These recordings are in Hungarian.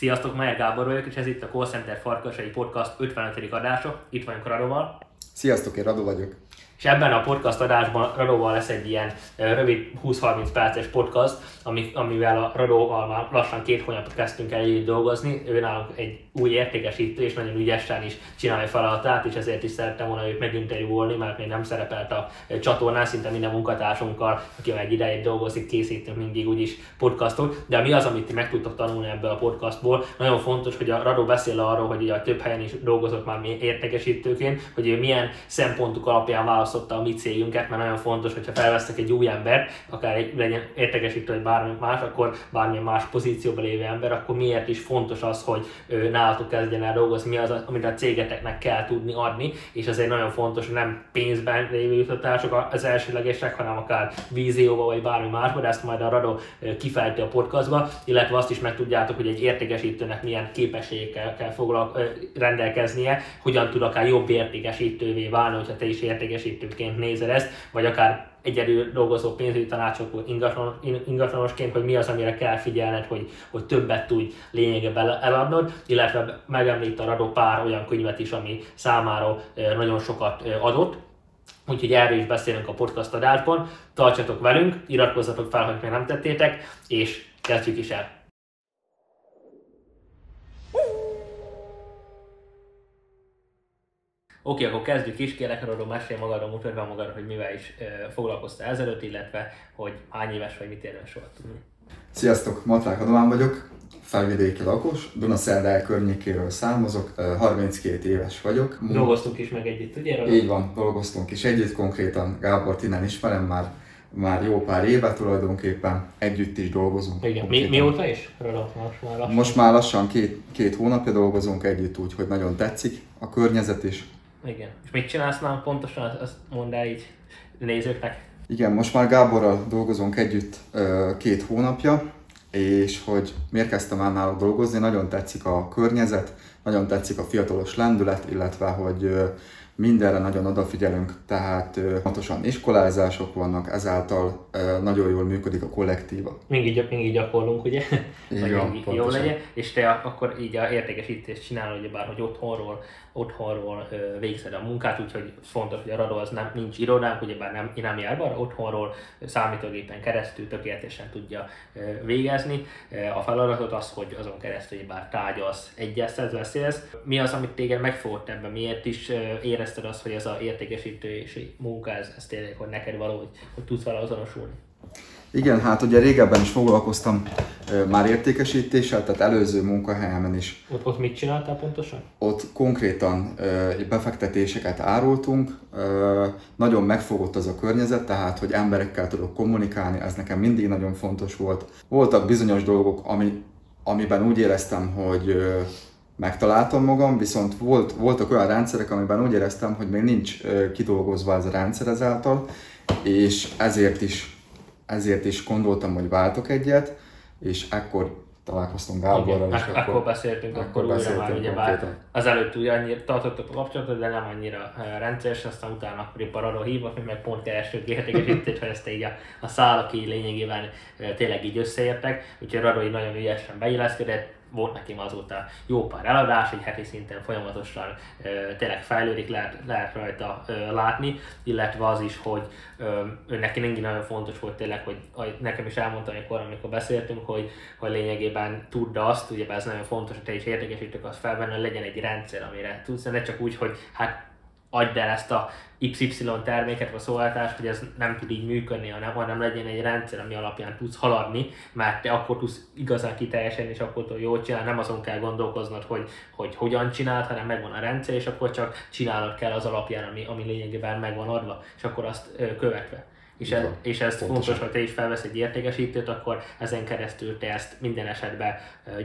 Sziasztok, Majer Gábor vagyok, és ez itt a Call Center Farkasai Podcast 55. adása. Itt vagyunk Radoval. Sziasztok, én Rado vagyok. És ebben a podcast adásban Radóval lesz egy ilyen rövid 20-30 perces podcast, amivel a Radóval már lassan két hónapot kezdtünk el együtt dolgozni. Ő nálunk egy új értékesítő, és nagyon ügyesen is csinálja feladatát, és ezért is szerettem volna őt meginterjúolni, mert még nem szerepelt a csatornán, szinte minden munkatársunkkal, aki egy idejét dolgozik, készítünk mindig úgyis podcastot. De mi az, amit ti meg tudtok tanulni ebből a podcastból? Nagyon fontos, hogy a Radó beszél arról, hogy a több helyen is dolgozott már mi értékesítőként, hogy ő milyen szempontok alapján választotta a mi cégünket, mert nagyon fontos, hogyha felvesztek egy új ember, akár egy legyen értékesítő, vagy bármi más, akkor bármilyen más pozícióban lévő ember, akkor miért is fontos az, hogy nálatok kezdjen el dolgozni, mi az, amit a cégeteknek kell tudni adni, és azért nagyon fontos, hogy nem pénzben lévő jutatások az elsőlegesek, hanem akár vízióba vagy bármi másba, de ezt majd a Rado kifejti a podcastba, illetve azt is megtudjátok, hogy egy értékesítőnek milyen képességekkel kell foglalko- rendelkeznie, hogyan tud akár jobb értékesítővé válni, hogyha te is értékesítőként nézel ezt, vagy akár egyedül dolgozó pénzügyi tanácsok ingatlanosként, hogy mi az, amire kell figyelned, hogy, hogy többet tudj lényegében eladnod, illetve megemlít a Radó pár olyan könyvet is, ami számára nagyon sokat adott, Úgyhogy erről is beszélünk a podcast adásban. Tartsatok velünk, iratkozzatok fel, hogy még nem tettétek, és kezdjük is el. Oké, akkor kezdjük is, kérlek arról mesélj magadról, mutatd be magadról, hogy mivel is foglalkoztál ezelőtt, illetve hogy hány éves vagy, mit érdemes soha tudni. Sziasztok, Matrák Adován vagyok, felvidéki lakos, Dunaszerdel környékéről származok, 32 éves vagyok. Dolgoztunk is meg együtt, ugye? Így van, dolgoztunk is együtt, konkrétan Gábor innen ismerem már, már jó pár éve tulajdonképpen, együtt is dolgozunk. Igen, mi, mióta is? Most már lassan, most már lassan két, két hónapja dolgozunk együtt, úgyhogy nagyon tetszik a környezet is, igen. És mit csinálsz már pontosan, azt mondd el így nézőknek. Igen, most már Gáborral dolgozunk együtt két hónapja, és hogy miért kezdtem el náluk dolgozni, nagyon tetszik a környezet, nagyon tetszik a fiatalos lendület, illetve hogy mindenre nagyon odafigyelünk, tehát pontosan iskolázások vannak, ezáltal nagyon jól működik a kollektíva. Mindig, mindig gyakorlunk, ugye? Igen, hogy jó legyen, és te akkor így a értékesítést csinálod, ugye bár, hogy otthonról otthonról végzed a munkát, úgyhogy fontos, hogy a Rado az nem, nincs irodánk, ugyebár nem, nem jár be, otthonról számítógépen keresztül tökéletesen tudja végezni. A feladatot az, hogy azon keresztül bár tárgyalsz, egyeztetsz, beszélsz. Mi az, amit téged megfogott ebben? Miért is érezted azt, hogy ez a értékesítési munka, ez, ez tényleg, hogy neked valahogy, hogy tudsz vele azonosulni? Igen, hát ugye régebben is foglalkoztam már értékesítéssel, tehát előző munkahelyemen is. Ott, ott mit csináltál pontosan? Ott konkrétan befektetéseket árultunk, nagyon megfogott az a környezet, tehát hogy emberekkel tudok kommunikálni, ez nekem mindig nagyon fontos volt. Voltak bizonyos dolgok, ami, amiben úgy éreztem, hogy megtaláltam magam, viszont volt, voltak olyan rendszerek, amiben úgy éreztem, hogy még nincs kidolgozva ez a rendszer ezáltal, és ezért is ezért is gondoltam, hogy váltok egyet, és ekkor találkoztunk Gáborral. Igen, és akkor, akkor beszéltünk, akkor, akkor újra már ugye bár az előtt ugye annyira tartottuk a kapcsolatot, de nem annyira uh, rendszeres, aztán utána akkor épp arra hívok, hogy meg pont kerestük értékesítést, hogy ezt így a, a szálak így lényegében tényleg így összeértek, úgyhogy Rado nagyon ügyesen beilleszkedett, volt nekem azóta jó pár eladás, egy heti szinten folyamatosan ö, tényleg fejlődik, lehet, lehet rajta ö, látni, illetve az is, hogy ö, neki mindig nagyon fontos volt tényleg, hogy, hogy nekem is elmondtam amikor, amikor beszéltünk, hogy, hogy lényegében tudd azt, ugye ez nagyon fontos, hogy te is értékesítők azt felvenni, hogy legyen egy rendszer, amire tudsz, ne csak úgy, hogy hát adj el ezt a XY terméket vagy szolgáltást, hogy ez nem tud így működni, hanem, hanem legyen egy rendszer, ami alapján tudsz haladni, mert te akkor tudsz igazán kiteljesedni, és akkor tudod jól csinálni, nem azon kell gondolkoznod, hogy, hogy hogyan csináld, hanem megvan a rendszer, és akkor csak csinálnod kell az alapján, ami, ami lényegében megvan adva, és akkor azt követve és, ez, és ez fontos, hogy te is felvesz egy értékesítőt, akkor ezen keresztül te ezt minden esetben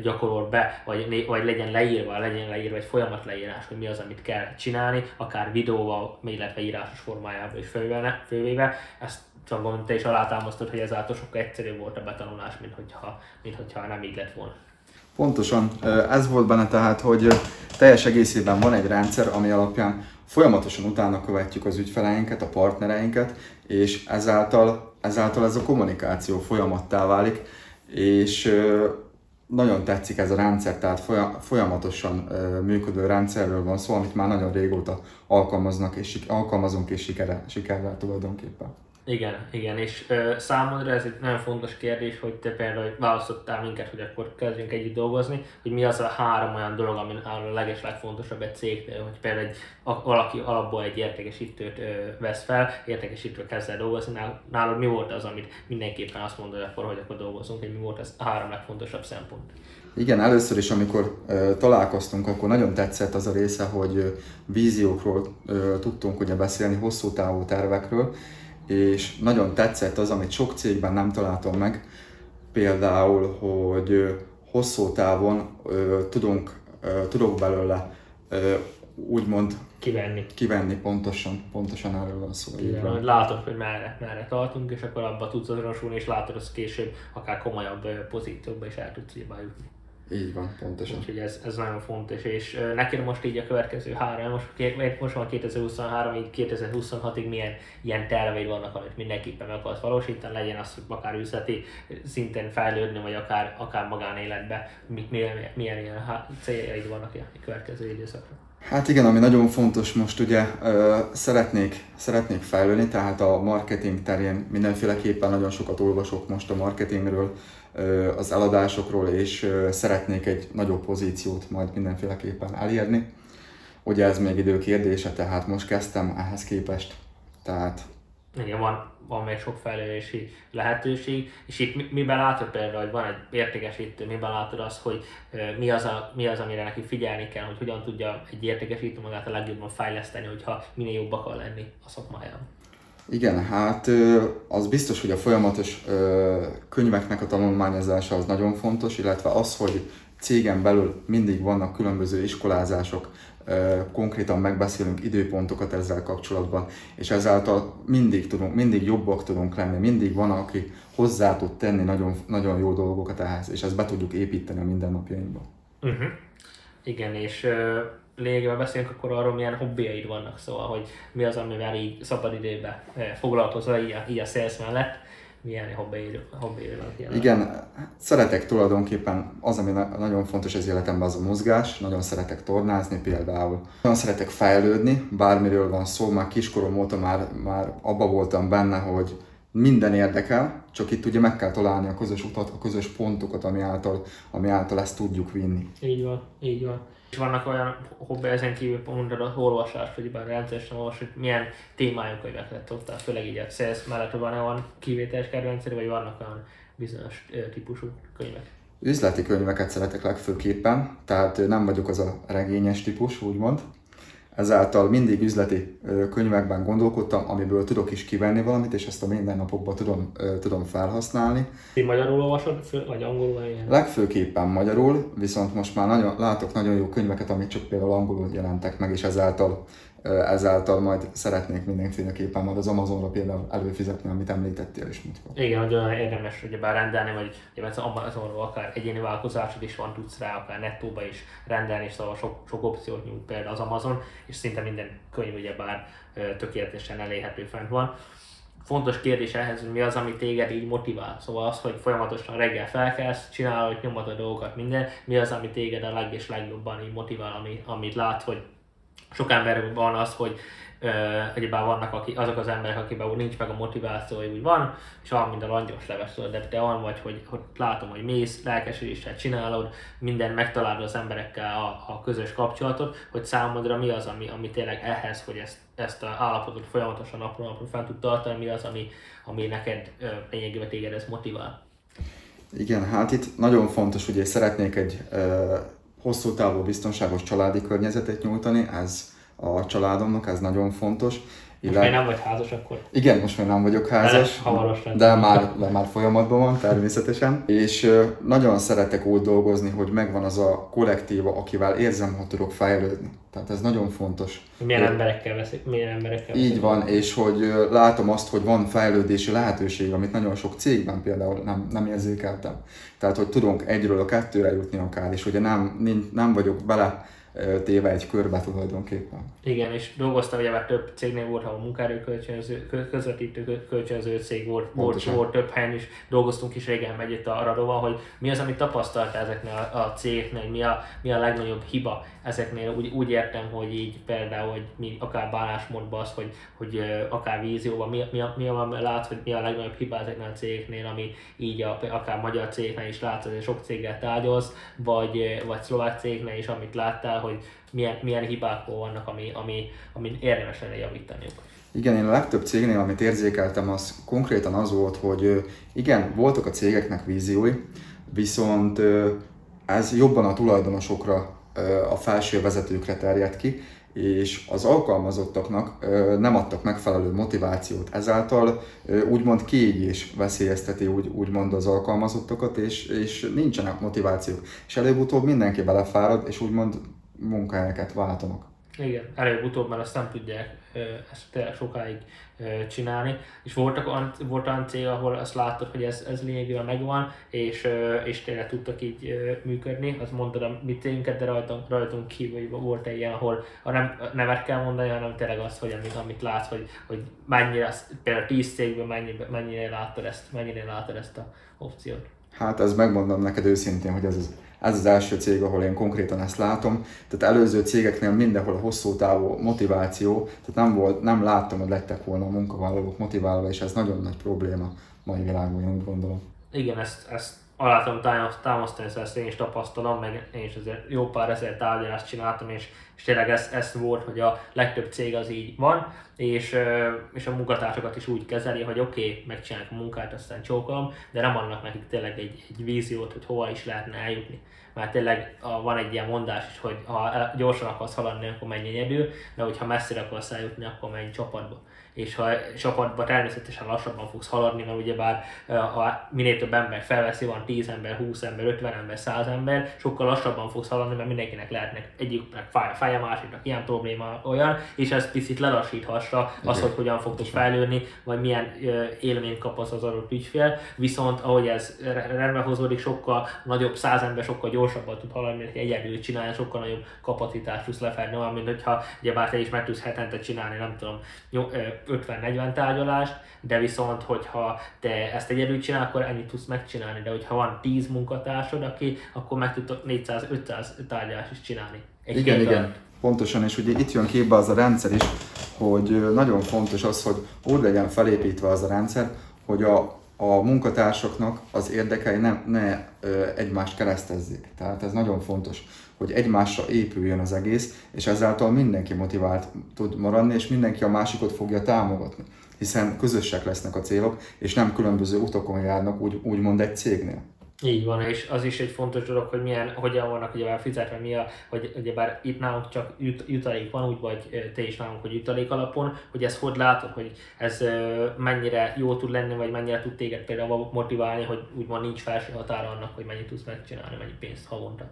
gyakorol be, vagy, vagy legyen leírva, legyen leírva egy folyamat leírás, hogy mi az, amit kell csinálni, akár videóval, illetve írásos formájában is fővéve, fővéve. Ezt tudom, te is alátámasztod, hogy ezáltal sokkal egyszerűbb volt a betanulás, mint hogyha, mint hogyha nem így lett volna. Pontosan, ez volt benne tehát, hogy teljes egészében van egy rendszer, ami alapján folyamatosan utána követjük az ügyfeleinket, a partnereinket, és ezáltal, ezáltal ez a kommunikáció folyamattá válik, és nagyon tetszik ez a rendszer, tehát folyamatosan működő rendszerről van szó, amit már nagyon régóta alkalmaznak és alkalmazunk és sikerrel, sikerrel tulajdonképpen. Igen, igen, és ö, számodra ez egy nagyon fontos kérdés, hogy te például választottál minket, hogy akkor kezdjünk együtt dolgozni, hogy mi az a három olyan dolog, ami a leges legfontosabb egy cégnél, hogy például egy, a, valaki alapból egy értékesítőt ö, vesz fel, értékesítőt kezd el dolgozni, nál, nálad mi volt az, amit mindenképpen azt mondod akkor, hogy akkor dolgozunk, hogy mi volt az a három legfontosabb szempont? Igen, először is, amikor ö, találkoztunk, akkor nagyon tetszett az a része, hogy ö, víziókról ö, tudtunk ugye beszélni, hosszú távú tervekről, és nagyon tetszett az, amit sok cégben nem találtam meg, például, hogy hosszú távon tudunk, tudok belőle úgymond kivenni. Kivenni, pontosan, pontosan erről van szó. Igen, hogy látod, hogy merre, merre tartunk, és akkor abba tudsz azonosulni, és látod, hogy később akár komolyabb pozíciókba is el tudsz jutni. Így van, pontosan. Úgyhogy ez, ez nagyon fontos, és neked most így a következő három, most, most van 2023, így 2026-ig milyen ilyen terveid vannak, amit mindenképpen meg akarsz valósítani, legyen az, hogy akár üzleti szinten fejlődni, vagy akár, akár magánéletben, mit, milyen, milyen ilyen céljaid vannak a következő időszakra. Hát igen, ami nagyon fontos most ugye, szeretnék, szeretnék fejlődni, tehát a marketing terén mindenféleképpen nagyon sokat olvasok most a marketingről, az eladásokról, és szeretnék egy nagyobb pozíciót majd mindenféleképpen elérni. Ugye ez még idő kérdése, tehát most kezdtem ehhez képest. Tehát igen, van, van még sok fejlődési lehetőség, és itt miben látod például, hogy van egy értékesítő, miben látod azt, hogy mi az, a, mi az, amire neki figyelni kell, hogy hogyan tudja egy értékesítő magát a legjobban fejleszteni, hogyha minél jobb akar lenni a szakmájában. Igen, hát az biztos, hogy a folyamatos könyveknek a tanulmányozása az nagyon fontos, illetve az, hogy cégen belül mindig vannak különböző iskolázások, konkrétan megbeszélünk időpontokat ezzel kapcsolatban, és ezáltal mindig, tudunk, mindig jobbak tudunk lenni, mindig van, aki hozzá tud tenni nagyon, nagyon jó dolgokat ehhez, és ezt be tudjuk építeni a mindennapjainkba. Uh-huh. Igen, és lényegében beszélünk, akkor arról milyen hobbiaid vannak, szóval, hogy mi az, amivel így szabad időben eh, foglalkozol, így a, így a sales mellett, milyen hobbiaid, hobbiaid vannak. Igen, szeretek tulajdonképpen, az, ami nagyon fontos az életemben, az a mozgás, nagyon szeretek tornázni például, nagyon szeretek fejlődni, bármiről van szó, már kiskorom óta már, már abba voltam benne, hogy minden érdekel, csak itt ugye meg kell találni a közös utat, a közös pontokat, ami által, ami által ezt tudjuk vinni. Így van, így van. És vannak olyan hobbi ezen kívül mondod a olvasás, hogy bár rendszeresen olvas, hogy milyen témájú könyveket tudtál, főleg így a sales mellett, van-e olyan kivételes kedvenced, vagy vannak olyan bizonyos típusú könyvek? Üzleti könyveket szeretek legfőképpen, tehát nem vagyok az a regényes típus, úgymond, Ezáltal mindig üzleti könyvekben gondolkodtam, amiből tudok is kivenni valamit, és ezt a mindennapokban tudom, tudom felhasználni. Ti magyarul olvasod, vagy angolul? Ilyen? Legfőképpen magyarul, viszont most már nagyon, látok nagyon jó könyveket, amik csak például angolul jelentek meg, és ezáltal ezáltal majd szeretnék mindenféleképpen majd az Amazonra például előfizetni, amit említettél is múltkor. Igen, olyan érdemes ugye bár rendelni, vagy ugye az Amazonról akár egyéni vállalkozásod is van, tudsz rá akár nettóba is rendelni, szóval sok, sok opciót nyújt például az Amazon, és szinte minden könyv ugye bár tökéletesen elérhető fent van. Fontos kérdés ehhez, hogy mi az, ami téged így motivál. Szóval az, hogy folyamatosan reggel felkelsz, csinálod, nyomod a dolgokat, minden, mi az, ami téged a leg és legjobban így motivál, ami, amit lát, hogy sok emberben van az, hogy bár vannak aki, azok az emberek, akikben úgy nincs meg a motiváció, hogy úgy van, és van, mint a langyos leves, de te olyan vagy, hogy, hogy látom, hogy mész, lelkesedéssel csinálod, minden megtalálod az emberekkel a, a közös kapcsolatot, hogy számodra mi az, ami, ami tényleg ehhez, hogy ezt, ezt a állapotot folyamatosan napról napról fel tud tartani, mi az, ami, ami neked lényegében téged ez motivál. Igen, hát itt nagyon fontos, hogy szeretnék egy hosszú távú biztonságos családi környezetet nyújtani, ez a családomnak, ez nagyon fontos. Most még nem vagy házas akkor? Igen, most még nem vagyok házas, de, de már, de már folyamatban van természetesen. És nagyon szeretek úgy dolgozni, hogy megvan az a kollektíva, akivel érzem, hogy tudok fejlődni. Tehát ez nagyon fontos. Milyen é, emberekkel veszik, milyen emberekkel Így van, és hogy látom azt, hogy van fejlődési lehetőség, amit nagyon sok cégben például nem, nem érzékeltem. Tehát, hogy tudunk egyről a kettőre jutni akár, és ugye nem, nem vagyok bele téve egy körbe tulajdonképpen. Igen, és dolgoztam ugye már több cégnél volt, ha például munkaerő kölcsönző, közvetítő kölcsönző cég volt, volt, volt, több helyen is dolgoztunk is régen megy itt a Radóval, hogy mi az, amit tapasztalt ezeknél a, a cégeknél, mi a, mi a legnagyobb hiba ezeknél. Úgy, úgy értem, hogy így például, hogy mi akár bánásmódban az, hogy, hogy akár vízióban, mi, mi, mi a, lát, hogy mi a legnagyobb hiba ezeknél a cégeknél, ami így a, akár magyar cégeknél is látsz, hogy sok céggel tárgyalsz, vagy, vagy szlovák cégnél is, amit láttál, hogy milyen, milyen hibák vannak, ami, ami, ami érdemes lenne javítaniuk. Igen, én a legtöbb cégnél, amit érzékeltem, az konkrétan az volt, hogy igen, voltak a cégeknek víziói, viszont ez jobban a tulajdonosokra, a felső vezetőkre terjed ki, és az alkalmazottaknak nem adtak megfelelő motivációt. Ezáltal úgymond kiégés veszélyezteti úgy, úgymond az alkalmazottakat, és, és nincsenek motivációk. És előbb-utóbb mindenki belefárad, és úgymond munkahelyeket váltanak. Igen, előbb-utóbb, mert azt nem tudják ezt sokáig csinálni. És voltak olyan, volt olyan cég, ahol azt láttad, hogy ez, ez lényegében megvan, és, és tényleg tudtak így működni. Azt mondtad a mi cégünket, de rajtunk, rajtunk kívül volt egy ilyen, ahol a nem nevet kell mondani, hanem tényleg azt, hogy amit, amit látsz, hogy, hogy mennyire, például 10 cégben mennyire, mennyire láttad ezt, mennyire láttad ezt a opciót. Hát ez megmondom neked őszintén, hogy ez az ez az első cég, ahol én konkrétan ezt látom. Tehát előző cégeknél mindenhol a hosszú távú motiváció, tehát nem, volt, nem láttam, hogy lettek volna a munkavállalók motiválva, és ez nagyon nagy probléma mai világban, én úgy gondolom. Igen, ezt, ezt alá tudom támasztani, ezt én is tapasztalom, meg én is azért jó pár ezer tárgyalást csináltam, és, és tényleg ez, ez volt, hogy a legtöbb cég az így van, és, és a munkatársakat is úgy kezeli, hogy oké, okay, megcsinálják a munkát, aztán csókolom, de nem adnak nekik tényleg egy, egy víziót, hogy hova is lehetne eljutni. Mert tényleg van egy ilyen mondás is, hogy ha gyorsan akarsz haladni, akkor menj egyedül, de hogyha messzire akarsz eljutni, akkor menj csapatba és ha csapatban természetesen lassabban fogsz haladni, mert ugyebár ha minél több ember felveszi, van 10 ember, 20 ember, 50 ember, 100 ember, sokkal lassabban fogsz haladni, mert mindenkinek lehetnek egyiknek fáj a feje, másiknak ilyen probléma olyan, és ez picit lelassíthassa az, hogy hogyan fogtok fejlődni, vagy milyen élményt kap az az adott ügyfél. Viszont ahogy ez rendbe hozódik, sokkal nagyobb, 100 ember sokkal gyorsabban tud haladni, mint egyedül csinálni, sokkal nagyobb kapacitást tudsz lefedni, olyan, mint hogyha ugyebár te is meg tudsz hetente csinálni, nem tudom, 50-40 tárgyalást, de viszont, hogyha te ezt egyedül csinál, akkor ennyit tudsz megcsinálni, de hogyha van 10 munkatársad, aki, akkor meg tudtok 400-500 tárgyalást is csinálni. Egy igen, igen. Pontosan, és ugye itt jön képbe az a rendszer is, hogy nagyon fontos az, hogy úgy legyen felépítve az a rendszer, hogy a, a munkatársaknak az érdekei ne, ne ö, egymást keresztezzék. Tehát ez nagyon fontos hogy egymásra épüljön az egész, és ezáltal mindenki motivált tud maradni, és mindenki a másikot fogja támogatni. Hiszen közösek lesznek a célok, és nem különböző utakon járnak, úgy, úgymond egy cégnél. Így van, és az is egy fontos dolog, hogy milyen, hogyan vannak ugye fizetve, mi a, hogy bár itt nálunk csak jut, jutalék van, úgy vagy te is nálunk, hogy jutalék alapon, hogy ez hogy látod, hogy ez mennyire jó tud lenni, vagy mennyire tud téged például motiválni, hogy úgymond nincs felső határa annak, hogy mennyit tudsz megcsinálni, mennyi pénzt havonta.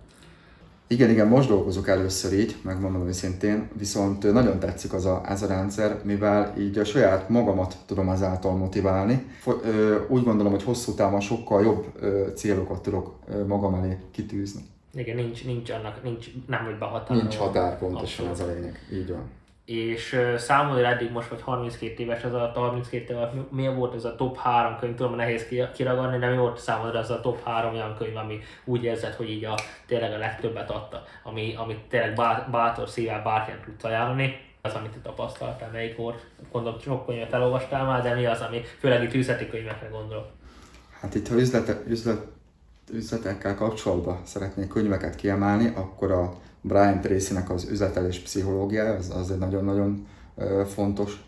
Igen, igen, most dolgozok először így, megmondom őszintén, viszont nagyon tetszik az a, ez a rendszer, mivel így a saját magamat tudom ezáltal motiválni. Úgy gondolom, hogy hosszú távon sokkal jobb célokat tudok magam elé kitűzni. Igen, nincs, nincs annak, nincs, nem vagy behatárolva. Nincs határ, pontosan ez a lényeg, így van és számomra eddig most vagy 32 éves az a 32 éves, mi volt ez a top 3 könyv, tudom, nehéz kiragadni, de mi volt számomra ez a top 3 olyan könyv, ami úgy érzed, hogy így a, tényleg a legtöbbet adta, ami, amit tényleg bátor szívvel bárkinek tudsz ajánlani, az, amit te tapasztaltál, melyik volt, gondolom sok könyvet elolvastál már, de mi az, ami főleg itt üzleti könyvekre gondolok? Hát itt, ha üzlete, üzlet, üzletekkel kapcsolatban szeretnék könyveket kiemelni, akkor a Brian Tracy-nek az üzletelés pszichológiája, az, az egy nagyon-nagyon fontos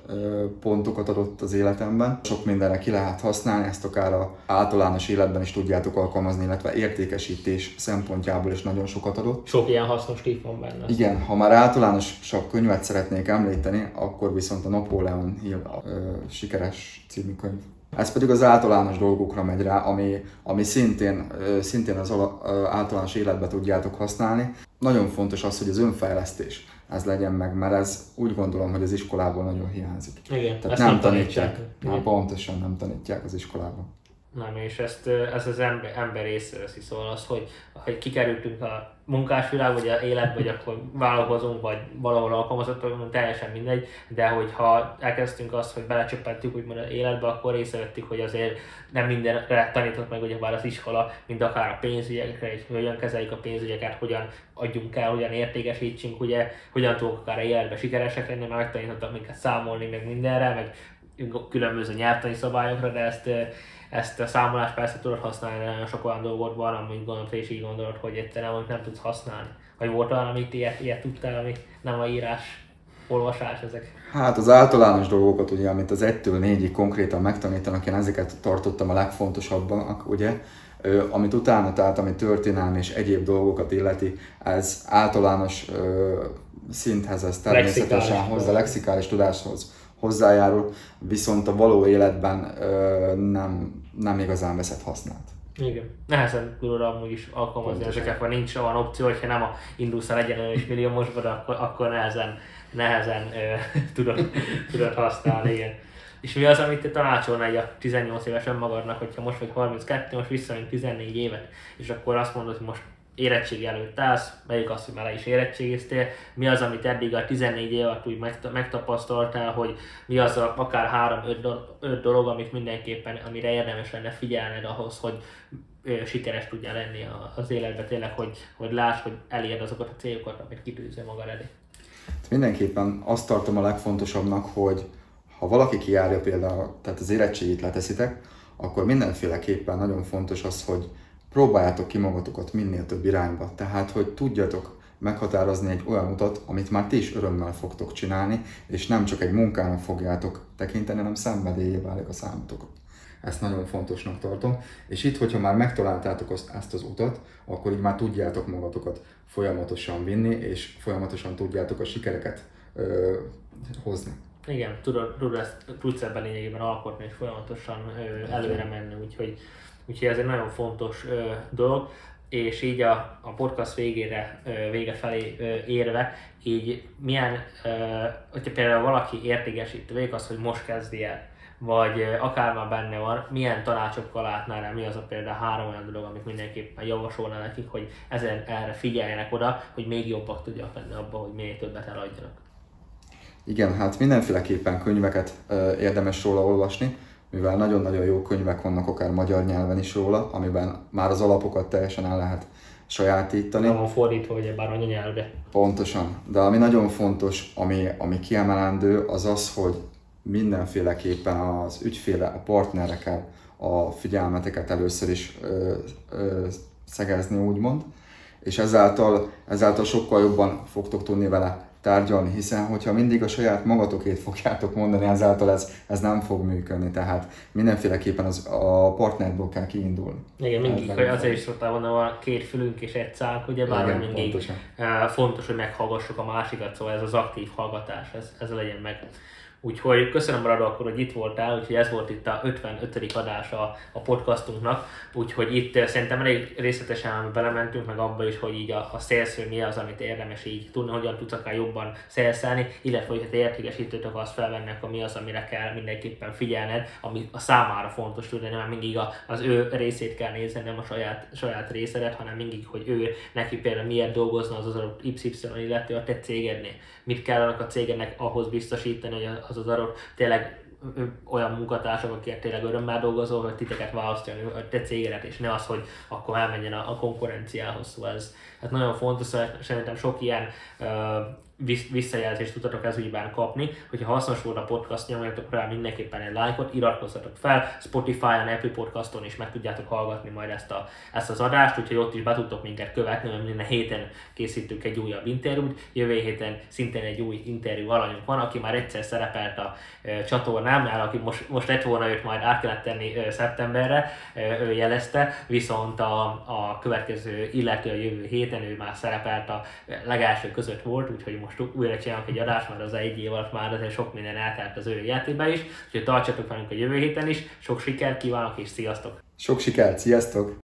pontokat adott az életemben. Sok mindenre ki lehet használni, ezt akár a általános életben is tudjátok alkalmazni, illetve értékesítés szempontjából is nagyon sokat adott. Sok ilyen hasznos tipp van benne. Igen, ha már általánosabb könyvet szeretnék említeni, akkor viszont a Napoleon Hill a, ö, sikeres című könyv. Ez pedig az általános dolgokra megy rá, ami, ami szintén, szintén az általános életbe tudjátok használni. Nagyon fontos az, hogy az önfejlesztés ez legyen meg, mert ez úgy gondolom, hogy az iskolából nagyon hiányzik. Igen, Tehát nem, nem tanítják. tanítják. Nem, pontosan nem tanítják az iskolában. Nem, és ezt ez az ember, ember észreveszi, szóval az, hogy, hogy kikerültünk a munkásvilág, vagy a élet, vagy akkor vállalkozunk, vagy valahol alkalmazottak, teljesen mindegy, de hogyha elkezdtünk azt, hogy belecsöppettük úgymond az életbe, akkor észrevettük, hogy azért nem mindenre tanított meg ugyebár az iskola, mint akár a pénzügyekre, és hogyan kezeljük a pénzügyeket, hogyan adjunk el, hogyan értékesítsünk, ugye, hogyan tudok akár életbe sikeresek lenni, mert megtanítottak minket számolni, meg mindenre, meg különböző nyelvtani szabályokra, de ezt ezt a számolást persze tudod használni, nagyon sok olyan dolgot van, amit gondolod, és így gondolod, hogy egyszerűen amit nem tudsz használni. Vagy volt olyan, amit ilyet, ilyet tudtál, ami nem a írás, olvasás ezek? Hát az általános dolgokat, ugye, amit az 1-től 4-ig konkrétan megtanítanak, én ezeket tartottam a legfontosabbnak, ugye, amit utána, tehát ami történelmi és egyéb dolgokat illeti, ez általános ö, szinthez, ez természetesen hozzá lexikális tudáshoz hozzájárul, viszont a való életben ö, nem, nem igazán veszed hasznát. Igen. Nehezen tudod amúgy is alkalmazni Pontosan. ezeket, vagy nincs olyan opció, hogyha nem a indulsz el egyenlő és milliómosba, akkor, akkor nehezen, nehezen ö, tudod, tudod használni. Igen. És mi az, amit te tanácsolnál egy a 18 éves önmagadnak, hogyha most vagy 32, most visszamegyünk 14 évet, és akkor azt mondod, hogy most érettség előtt állsz, melyik az, hogy már le is érettségiztél, mi az, amit eddig a 14 év alatt úgy megtapasztaltál, hogy mi az a, akár 3-5 dolog, amit mindenképpen, amire érdemes lenne figyelned ahhoz, hogy sikeres tudja lenni az életben tényleg, hogy, hogy láss, hogy elérd azokat a célokat, amit kitűző magad elé. Hát mindenképpen azt tartom a legfontosabbnak, hogy ha valaki kijárja például, tehát az érettségit leteszitek, akkor mindenféleképpen nagyon fontos az, hogy próbáljátok ki magatokat minél több irányba. Tehát, hogy tudjatok meghatározni egy olyan utat, amit már ti is örömmel fogtok csinálni, és nem csak egy munkának fogjátok tekinteni, hanem szenvedélyé válik a számotok. Ezt nagyon fontosnak tartom. És itt, hogyha már megtaláltátok azt, ezt az utat, akkor így már tudjátok magatokat folyamatosan vinni, és folyamatosan tudjátok a sikereket ö, hozni. Igen, tudod, tudod ezt, tudsz ebben lényegében alkotni, és folyamatosan ö, előre menni, úgyhogy Úgyhogy ez egy nagyon fontos ö, dolog, és így a, a podcast végére, ö, vége felé ö, érve, így milyen, ö, hogyha például valaki értékesít, végig az, hogy most kezdi el, vagy ö, akár már benne van, milyen tanácsokkal látnál rá, mi az a például három olyan dolog, amit mindenképpen javasolna nekik, hogy ezen erre figyeljenek oda, hogy még jobbak tudjak lenni abban, hogy még többet eladjanak. Igen, hát mindenféleképpen könyveket ö, érdemes róla olvasni mivel nagyon-nagyon jó könyvek vannak akár magyar nyelven is róla, amiben már az alapokat teljesen el lehet sajátítani. Nem van fordítva, ugye bár anyanyelvre. Pontosan. De ami nagyon fontos, ami, ami kiemelendő, az az, hogy mindenféleképpen az ügyféle, a partnerekkel a figyelmeteket először is ö, ö, szegezni, úgymond, és ezáltal, ezáltal sokkal jobban fogtok tudni vele tárgyalni, hiszen hogyha mindig a saját magatokét fogjátok mondani, ezáltal ez, ez nem fog működni, tehát mindenféleképpen az, a partnerből kell kiindulni. Igen, mindig, hogy azért is szoktál mondani, van két fülünk és egy szánk, ugye bár Igen, mindig pontosan. Eh, fontos, hogy meghallgassuk a másikat, szóval ez az aktív hallgatás, ez, ez legyen meg. Úgyhogy köszönöm Rado akkor, hogy itt voltál, úgyhogy ez volt itt a 55. adása a podcastunknak, úgyhogy itt eh, szerintem elég részletesen belementünk meg abba is, hogy így a, a szélsző mi az, amit érdemes így tudni, hogyan tudsz akár jobban szélszelni, illetve hogy te értékesítőtök azt felvennek, ami az, amire kell mindenképpen figyelned, ami a számára fontos tudni, nem mindig a, az ő részét kell nézni, nem a saját, saját részedet, hanem mindig, hogy ő neki például miért dolgozna az az YY, illetve a te cégednél. Mit kell annak a cégednek ahhoz biztosítani, hogy az az az adott tényleg olyan munkatársak, akik tényleg örömmel dolgozol, hogy titeket választani, a te cégedet, és ne az, hogy akkor elmenjen a, a konkurenciához. Szóval ez hát nagyon fontos, szóval szerintem sok ilyen visszajelzést tudtatok ez ügyben kapni. Hogyha hasznos volt a podcast, nyomjatok rá mindenképpen egy lájkot, iratkozzatok fel, Spotify-on, Apple Podcaston is meg tudjátok hallgatni majd ezt, a, ezt az adást, úgyhogy ott is be tudtok minket követni, mert minden héten készítünk egy újabb interjút. Jövő héten szintén egy új interjú alanyunk van, aki már egyszer szerepelt a e, csatornámnál, aki most, most lett volna őt majd át kellett tenni e, szeptemberre, e, ő jelezte, viszont a, a következő illető a jövő héten ő már szerepelt a legelső között volt, úgyhogy most újra csinálunk egy adást, mert az egy év alatt már azért sok minden eltelt az ő életében is, úgyhogy tartsatok velünk a jövő héten is, sok sikert kívánok és sziasztok! Sok sikert, sziasztok!